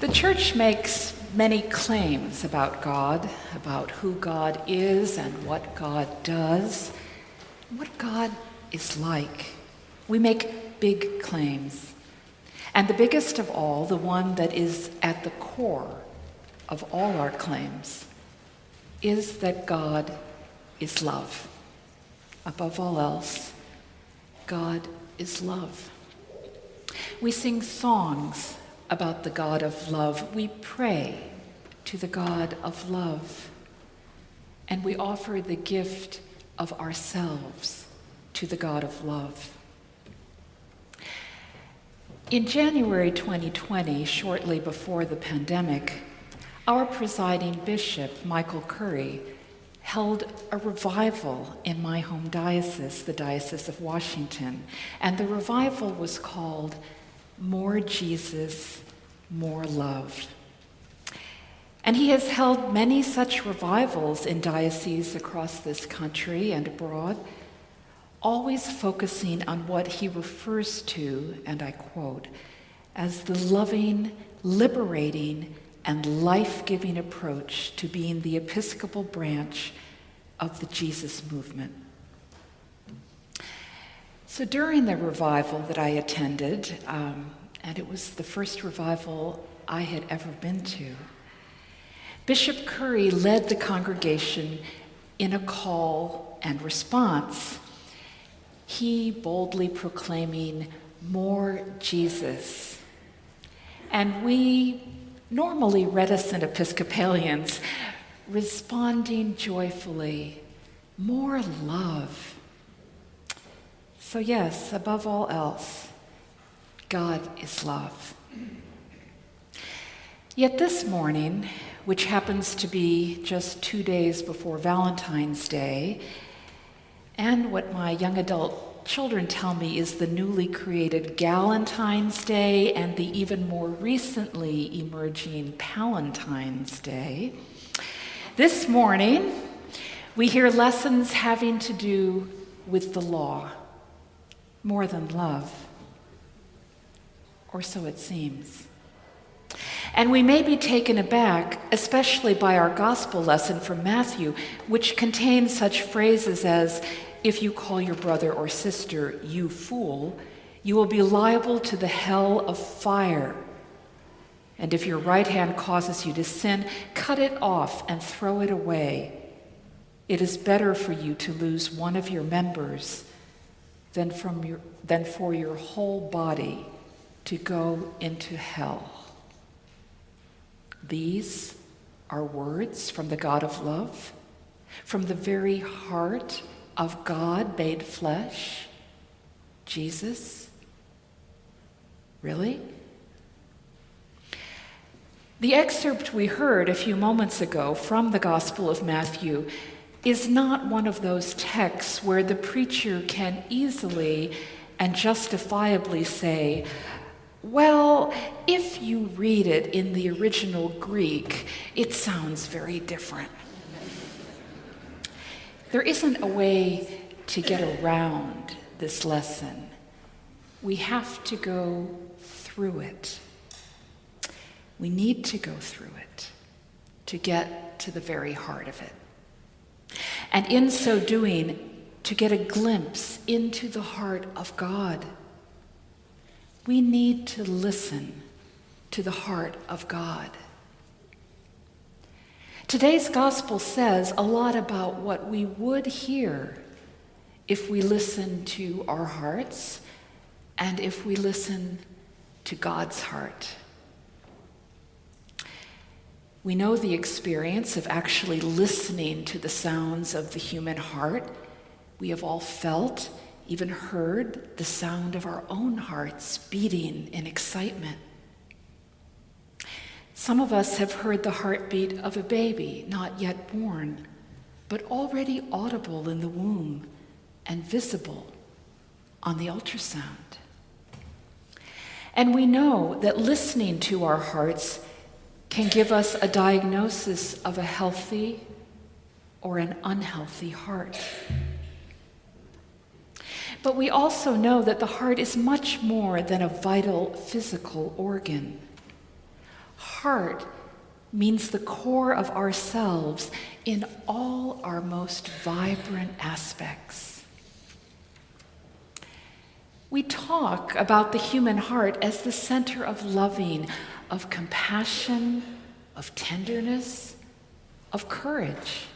The church makes many claims about God, about who God is and what God does, what God is like. We make big claims. And the biggest of all, the one that is at the core of all our claims, is that God is love. Above all else, God is love. We sing songs about the God of love. We pray to the God of love. And we offer the gift of ourselves to the God of love. In January 2020, shortly before the pandemic, our presiding bishop, Michael Curry, held a revival in my home diocese, the Diocese of Washington. And the revival was called More Jesus, More Love. And he has held many such revivals in dioceses across this country and abroad, always focusing on what he refers to, and I quote, as the loving, liberating, and life giving approach to being the Episcopal branch of the Jesus movement. So during the revival that I attended, um, and it was the first revival I had ever been to, Bishop Curry led the congregation in a call and response. He boldly proclaiming, More Jesus. And we normally reticent Episcopalians responding joyfully, more love. So, yes, above all else, God is love. Yet this morning, which happens to be just two days before Valentine's Day, and what my young adult children tell me is the newly created Galentine's Day and the even more recently emerging Palentine's Day. This morning, we hear lessons having to do with the law more than love, or so it seems. And we may be taken aback, especially by our gospel lesson from Matthew, which contains such phrases as, if you call your brother or sister, you fool, you will be liable to the hell of fire. And if your right hand causes you to sin, cut it off and throw it away. It is better for you to lose one of your members than, from your, than for your whole body to go into hell. These are words from the God of love, from the very heart of God made flesh? Jesus? Really? The excerpt we heard a few moments ago from the Gospel of Matthew is not one of those texts where the preacher can easily and justifiably say, well, if you read it in the original Greek, it sounds very different. There isn't a way to get around this lesson. We have to go through it. We need to go through it to get to the very heart of it. And in so doing, to get a glimpse into the heart of God. We need to listen to the heart of God. Today's gospel says a lot about what we would hear if we listen to our hearts and if we listen to God's heart. We know the experience of actually listening to the sounds of the human heart. We have all felt, even heard, the sound of our own hearts beating in excitement. Some of us have heard the heartbeat of a baby not yet born, but already audible in the womb and visible on the ultrasound. And we know that listening to our hearts can give us a diagnosis of a healthy or an unhealthy heart. But we also know that the heart is much more than a vital physical organ Heart means the core of ourselves in all our most vibrant aspects. We talk about the human heart as the center of loving, of compassion, of tenderness, of courage.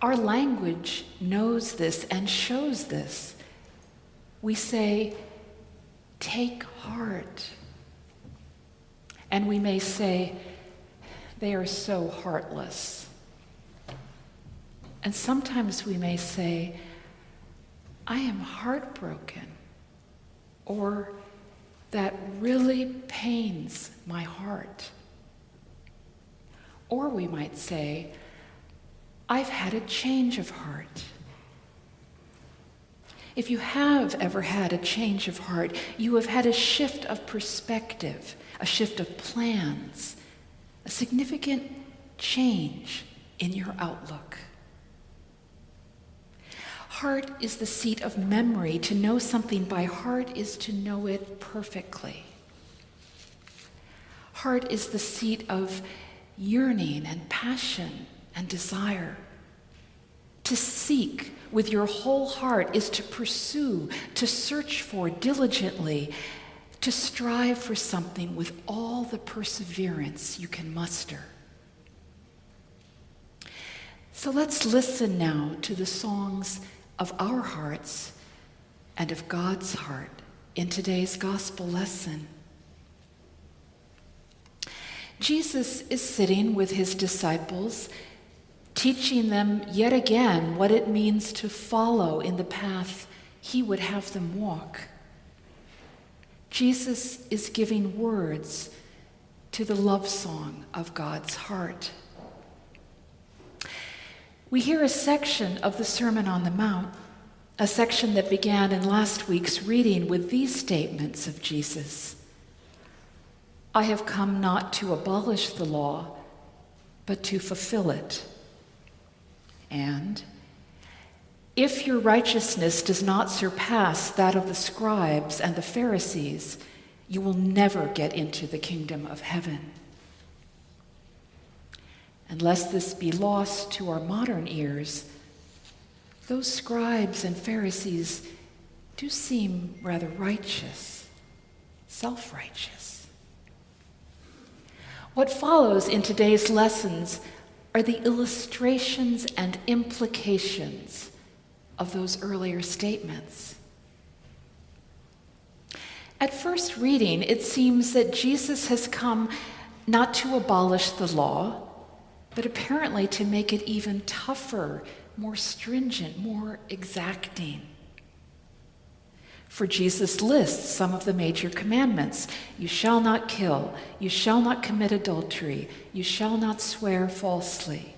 Our language knows this and shows this. We say, Take heart. And we may say, They are so heartless. And sometimes we may say, I am heartbroken. Or that really pains my heart. Or we might say, I've had a change of heart. If you have ever had a change of heart, you have had a shift of perspective, a shift of plans, a significant change in your outlook. Heart is the seat of memory. To know something by heart is to know it perfectly. Heart is the seat of yearning and passion and desire. To seek with your whole heart is to pursue, to search for diligently, to strive for something with all the perseverance you can muster. So let's listen now to the songs of our hearts and of God's heart in today's gospel lesson. Jesus is sitting with his disciples, teaching them yet again what it means to follow in the path he would have them walk. Jesus is giving words to the love song of God's heart. We hear a section of the Sermon on the Mount, a section that began in last week's reading with these statements of Jesus. I have come not to abolish the law, but to fulfill it. And if your righteousness does not surpass that of the scribes and the Pharisees, you will never get into the kingdom of heaven. And lest this be lost to our modern ears, those scribes and Pharisees do seem rather righteous, self righteous. What follows in today's lessons are the illustrations and implications of those earlier statements. At first reading, it seems that Jesus has come not to abolish the law, but apparently to make it even tougher, more stringent, more exacting. For Jesus lists some of the major commandments You shall not kill, you shall not commit adultery, you shall not swear falsely.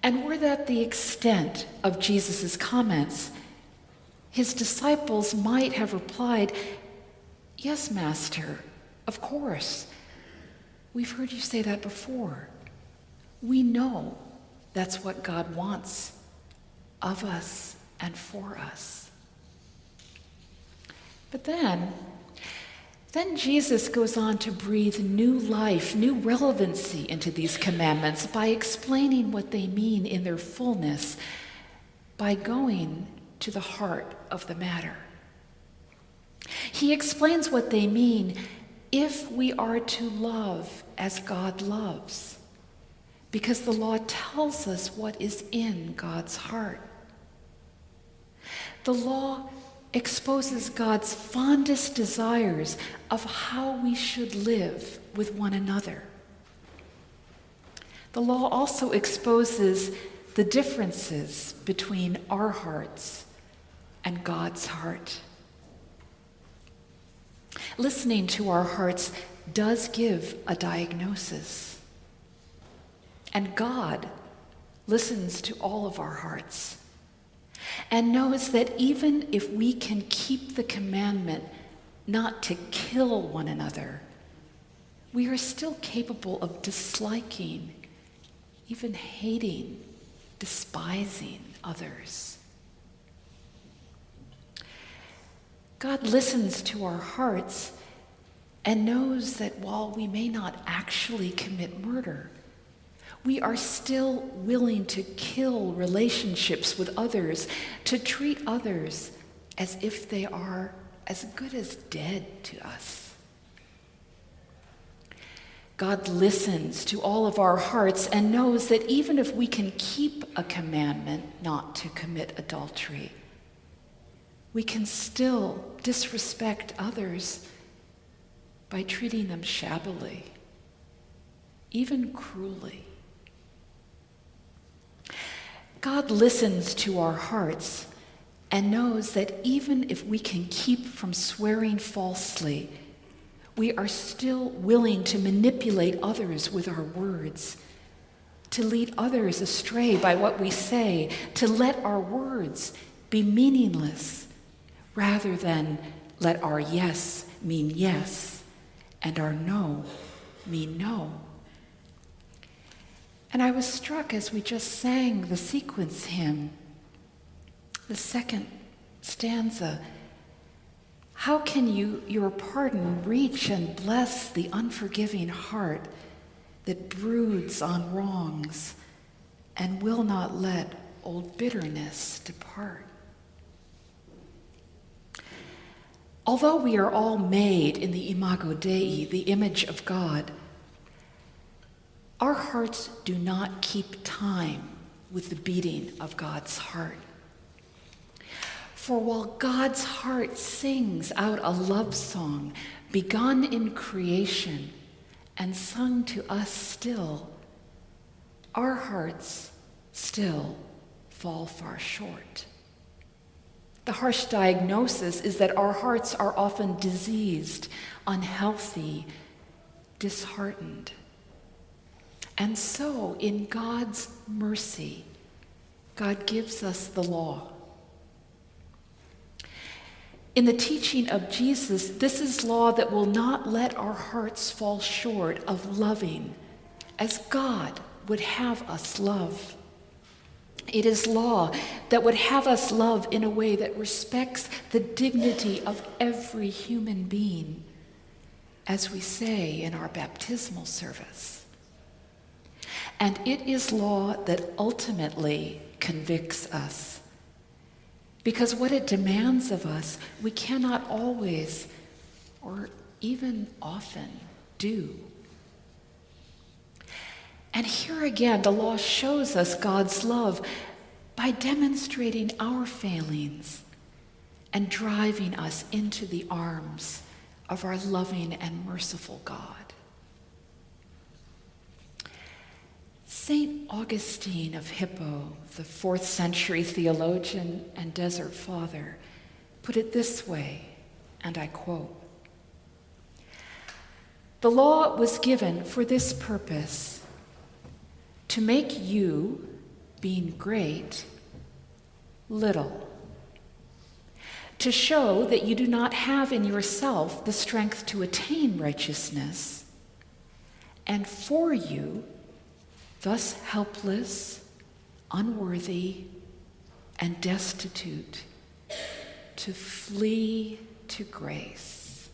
And were that the extent of Jesus' comments, his disciples might have replied, Yes, Master, of course. We've heard you say that before. We know that's what God wants of us and for us. But then, then Jesus goes on to breathe new life, new relevancy into these commandments by explaining what they mean in their fullness, by going to the heart of the matter. He explains what they mean if we are to love as God loves, because the law tells us what is in God's heart. The law exposes God's fondest desires of how we should live with one another. The law also exposes the differences between our hearts and God's heart. Listening to our hearts does give a diagnosis. And God listens to all of our hearts and knows that even if we can keep the commandment not to kill one another, we are still capable of disliking, even hating, despising others. God listens to our hearts and knows that while we may not actually commit murder, we are still willing to kill relationships with others, to treat others as if they are as good as dead to us. God listens to all of our hearts and knows that even if we can keep a commandment not to commit adultery, we can still disrespect others by treating them shabbily, even cruelly. God listens to our hearts and knows that even if we can keep from swearing falsely, we are still willing to manipulate others with our words, to lead others astray by what we say, to let our words be meaningless rather than let our yes mean yes and our no mean no. And I was struck as we just sang the sequence hymn, the second stanza how can you, your pardon reach and bless the unforgiving heart that broods on wrongs and will not let old bitterness depart? Although we are all made in the imago Dei, the image of God, our hearts do not keep time with the beating of God's heart. For while God's heart sings out a love song begun in creation and sung to us still, our hearts still fall far short. The harsh diagnosis is that our hearts are often diseased, unhealthy, disheartened. And so, in God's mercy, God gives us the law in the teaching of Jesus, this is law that will not let our hearts fall short of loving as God would have us love. It is law that would have us love in a way that respects the dignity of every human being, as we say in our baptismal service. And it is law that ultimately convicts us because what it demands of us, we cannot always or even often do. And here again, the law shows us God's love by demonstrating our failings and driving us into the arms of our loving and merciful God. St. Augustine of Hippo, the fourth century theologian and desert father, put it this way, and I quote The law was given for this purpose to make you, being great, little. To show that you do not have in yourself the strength to attain righteousness, and for you, thus helpless, unworthy, and destitute, to flee to grace.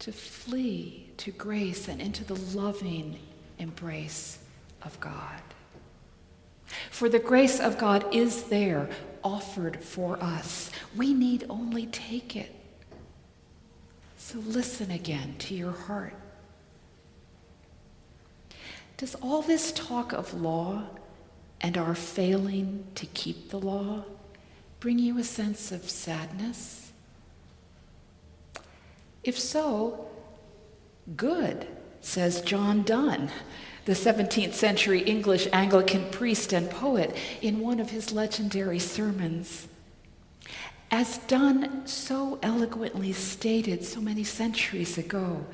To flee to grace and into the loving embrace of God. For the grace of God is there, offered for us. We need only take it. So listen again to your heart. Does all this talk of law and our failing to keep the law bring you a sense of sadness? If so, good, says John Donne, the 17th century English Anglican priest and poet, in one of his legendary sermons. As Donne so eloquently stated so many centuries ago,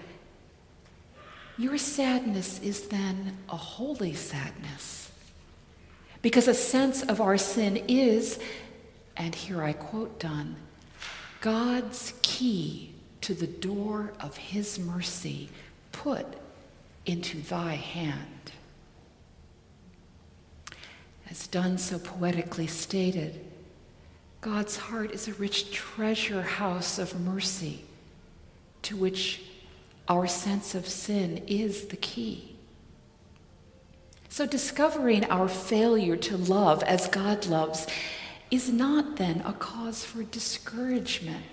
your sadness is then a holy sadness. Because a sense of our sin is, and here I quote Donne, God's key to the door of his mercy put into thy hand. As Donne so poetically stated, God's heart is a rich treasure house of mercy to which our sense of sin is the key. So, discovering our failure to love as God loves is not then a cause for discouragement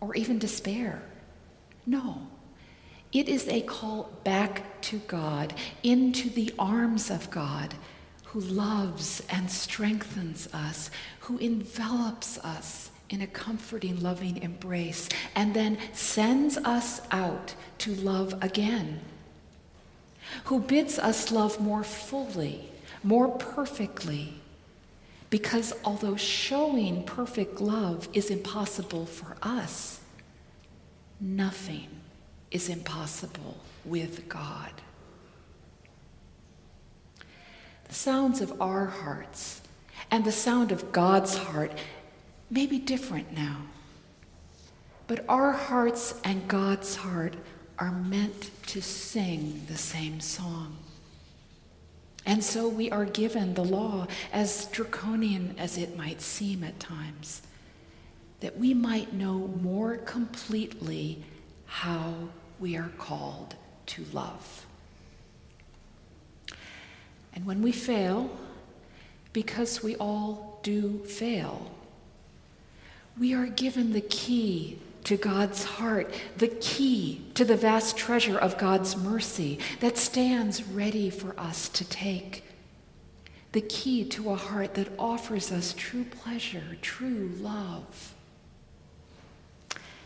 or even despair. No. It is a call back to God, into the arms of God, who loves and strengthens us, who envelops us in a comforting, loving embrace, and then sends us out to love again, who bids us love more fully, more perfectly. Because although showing perfect love is impossible for us, nothing is impossible with God. The sounds of our hearts and the sound of God's heart may be different now, but our hearts and God's heart are meant to sing the same song. And so we are given the law, as draconian as it might seem at times, that we might know more completely how we are called to love. And when we fail, because we all do fail, we are given the key to God's heart, the key to the vast treasure of God's mercy that stands ready for us to take. The key to a heart that offers us true pleasure, true love.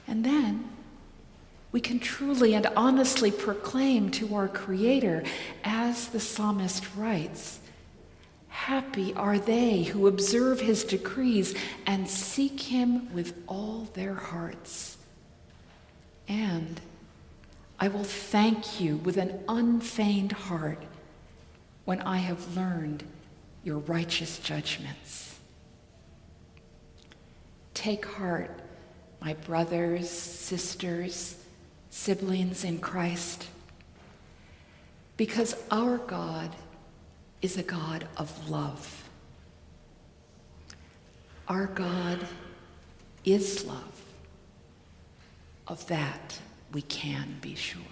And then we can truly and honestly proclaim to our Creator, as the psalmist writes Happy are they who observe his decrees and seek him with all their hearts. And I will thank you with an unfeigned heart when I have learned your righteous judgments. Take heart, my brothers, sisters, siblings in Christ, because our God is a God of love. Our God is love. Of that we can be sure.